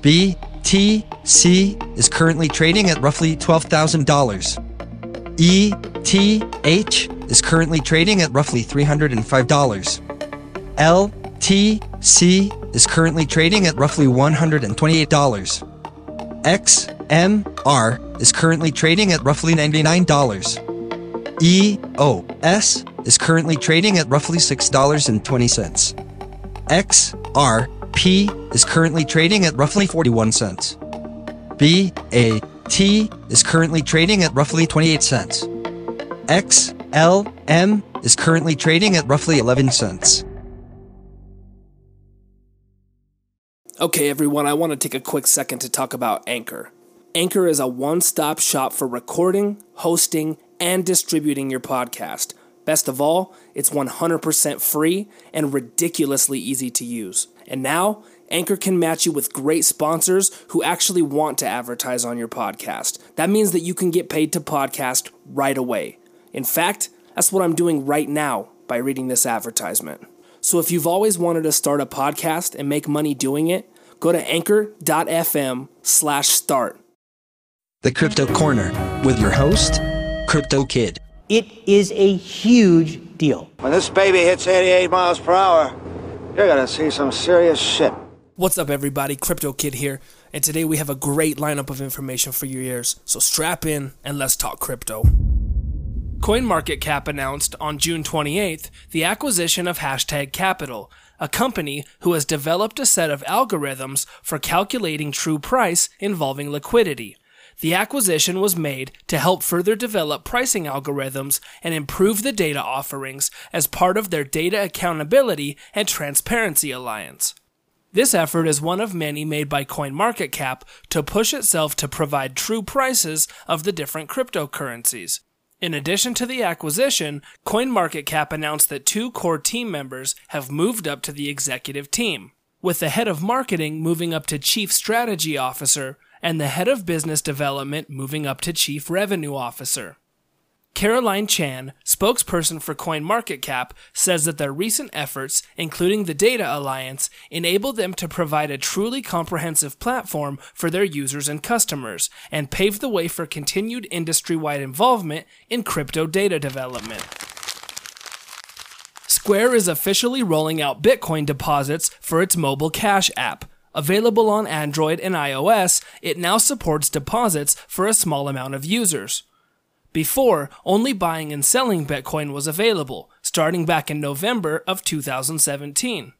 BTC is currently trading at roughly $12,000. ETH is currently trading at roughly $305. LTC is currently trading at roughly $128. XMR is currently trading at roughly $99. EOS is currently trading at roughly $6.20. XRP is currently trading at roughly 41 cents. BAT is currently trading at roughly 28 cents. XLM is currently trading at roughly 11 cents. Okay, everyone, I want to take a quick second to talk about Anchor. Anchor is a one stop shop for recording, hosting, and distributing your podcast. Best of all, it's 100% free and ridiculously easy to use. And now, Anchor can match you with great sponsors who actually want to advertise on your podcast. That means that you can get paid to podcast right away. In fact, that's what I'm doing right now by reading this advertisement. So if you've always wanted to start a podcast and make money doing it, go to anchor.fm slash start. The Crypto Corner with your host, Crypto Kid. It is a huge deal. When this baby hits 88 miles per hour, you're gonna see some serious shit. What's up, everybody? Crypto Kid here, and today we have a great lineup of information for your ears. So strap in and let's talk crypto. CoinMarketCap announced on June 28th the acquisition of Hashtag Capital, a company who has developed a set of algorithms for calculating true price involving liquidity. The acquisition was made to help further develop pricing algorithms and improve the data offerings as part of their Data Accountability and Transparency Alliance. This effort is one of many made by CoinMarketCap to push itself to provide true prices of the different cryptocurrencies. In addition to the acquisition, CoinMarketCap announced that two core team members have moved up to the executive team, with the head of marketing moving up to chief strategy officer and the head of business development moving up to chief revenue officer. Carylyne Chan, spokesperson for CoinMarketCap, says that their recent efforts, including the Data Alliance, enable them to provide a truly comprehensive platform for their users and customers, and pave the way for continued industry wide involvement in crypto data development. Square is officially rolling out Bitcoin deposits for its mobile cash app. Available on Android and iOS, it now supports deposits for a small amount of users. Before, only buying and selling Bitcoin was available, starting back in November of 2017.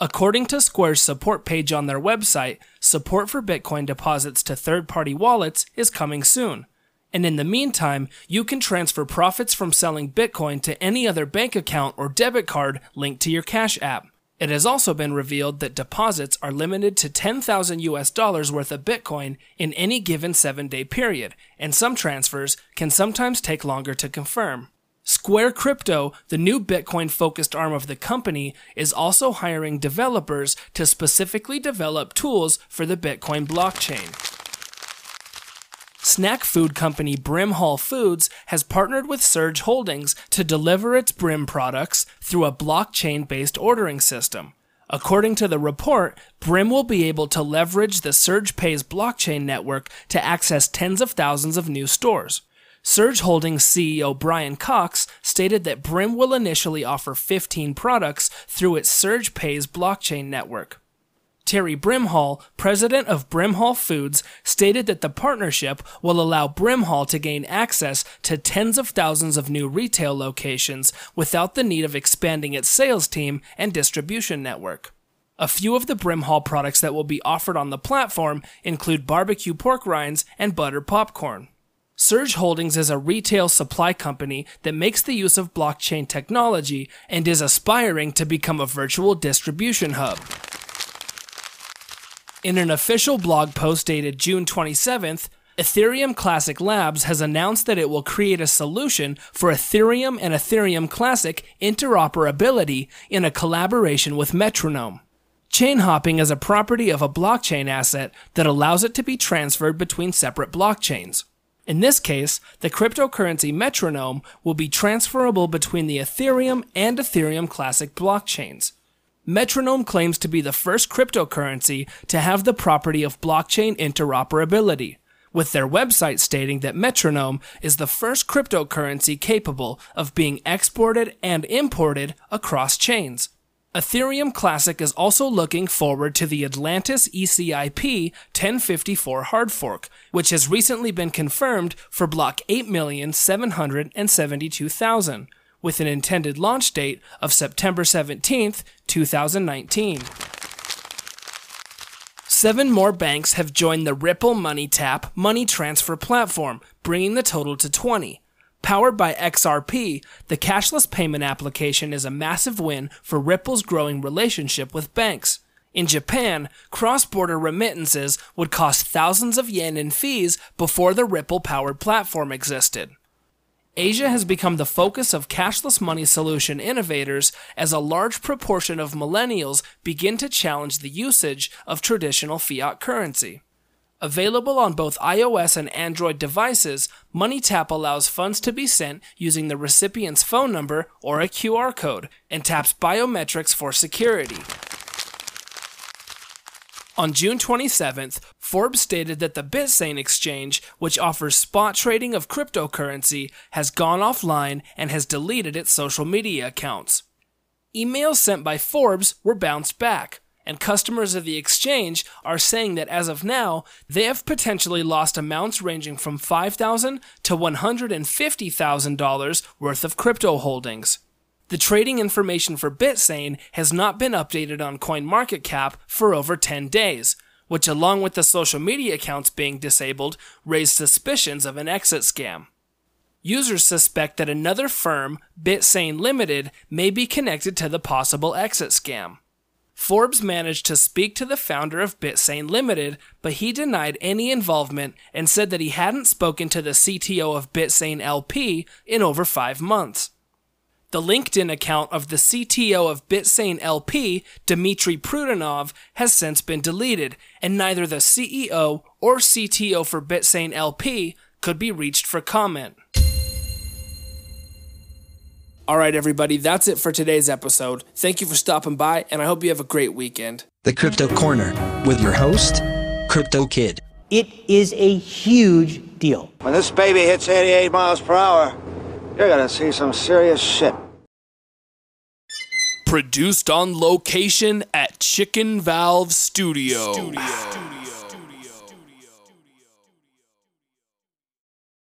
According to Square's support page on their website, support for Bitcoin deposits to third party wallets is coming soon. And in the meantime, you can transfer profits from selling Bitcoin to any other bank account or debit card linked to your Cash app. It has also been revealed that deposits are limited to 10,000 US dollars worth of Bitcoin in any given 7-day period, and some transfers can sometimes take longer to confirm. Square Crypto, the new Bitcoin focused arm of the company, is also hiring developers to specifically develop tools for the Bitcoin blockchain. Snack food company Brimhall Foods has partnered with Surge Holdings to deliver its Brim products through a blockchain based ordering system. According to the report, Brim will be able to leverage the Surge Pays blockchain network to access tens of thousands of new stores. Surge Holdings CEO Brian Cox stated that Brim will initially offer 15 products through its Surge Pays blockchain network. Terry Brimhall, president of Brimhall Foods, stated that the partnership will allow Brimhall to gain access to tens of thousands of new retail locations without the need of expanding its sales team and distribution network. A few of the Brimhall products that will be offered on the platform include barbecue pork rinds and butter popcorn. Surge Holdings is a retail supply company that makes the use of blockchain technology and is aspiring to become a virtual distribution hub. In an official blog post dated June 27th, Ethereum Classic Labs has announced that it will create a solution for Ethereum and Ethereum Classic interoperability in a collaboration with Metronome. Chain hopping is a property of a blockchain asset that allows it to be transferred between separate blockchains. In this case, the cryptocurrency Metronome will be transferable between the Ethereum and Ethereum Classic blockchains. Metronome claims to be the first cryptocurrency to have the property of blockchain interoperability, with their website stating that Metronome is the first cryptocurrency capable of being exported and imported across chains. Ethereum Classic is also looking forward to the Atlantis ECIP 1054 hard fork, which has recently been confirmed for block 8,772,000, with an intended launch date of September 17, 2019. Seven more banks have joined the Ripple MoneyTap money transfer platform, bringing the total to 20. Powered by XRP, the cashless payment application is a massive win for Ripple's growing relationship with banks. In Japan, cross border remittances would cost thousands of yen in fees before the Ripple powered platform existed. Asia has become the focus of cashless money solution innovators as a large proportion of millennials begin to challenge the usage of traditional fiat currency. Available on both iOS and Android devices, MoneyTap allows funds to be sent using the recipient's phone number or a QR code and taps biometrics for security. On June 27th, Forbes stated that the Bitsane exchange, which offers spot trading of cryptocurrency, has gone offline and has deleted its social media accounts. Emails sent by Forbes were bounced back, and customers of the exchange are saying that as of now, they have potentially lost amounts ranging from 5,000 to $150,000 worth of crypto holdings. The trading information for Bitsane has not been updated on CoinMarketCap for over 10 days, which, along with the social media accounts being disabled, raised suspicions of an exit scam. Users suspect that another firm, Bitsane Limited, may be connected to the possible exit scam. Forbes managed to speak to the founder of Bitsane Limited, but he denied any involvement and said that he hadn't spoken to the CTO of Bitsane LP in over five months. The LinkedIn account of the CTO of Bitsane LP, Dmitry Prudinov, has since been deleted, and neither the CEO or CTO for Bitsane LP could be reached for comment. All right, everybody, that's it for today's episode. Thank you for stopping by, and I hope you have a great weekend. The Crypto Corner with your host, Crypto Kid. It is a huge deal. When this baby hits 88 miles per hour, you're gonna see some serious shit. Produced on location at Chicken Valve Studio. Studio.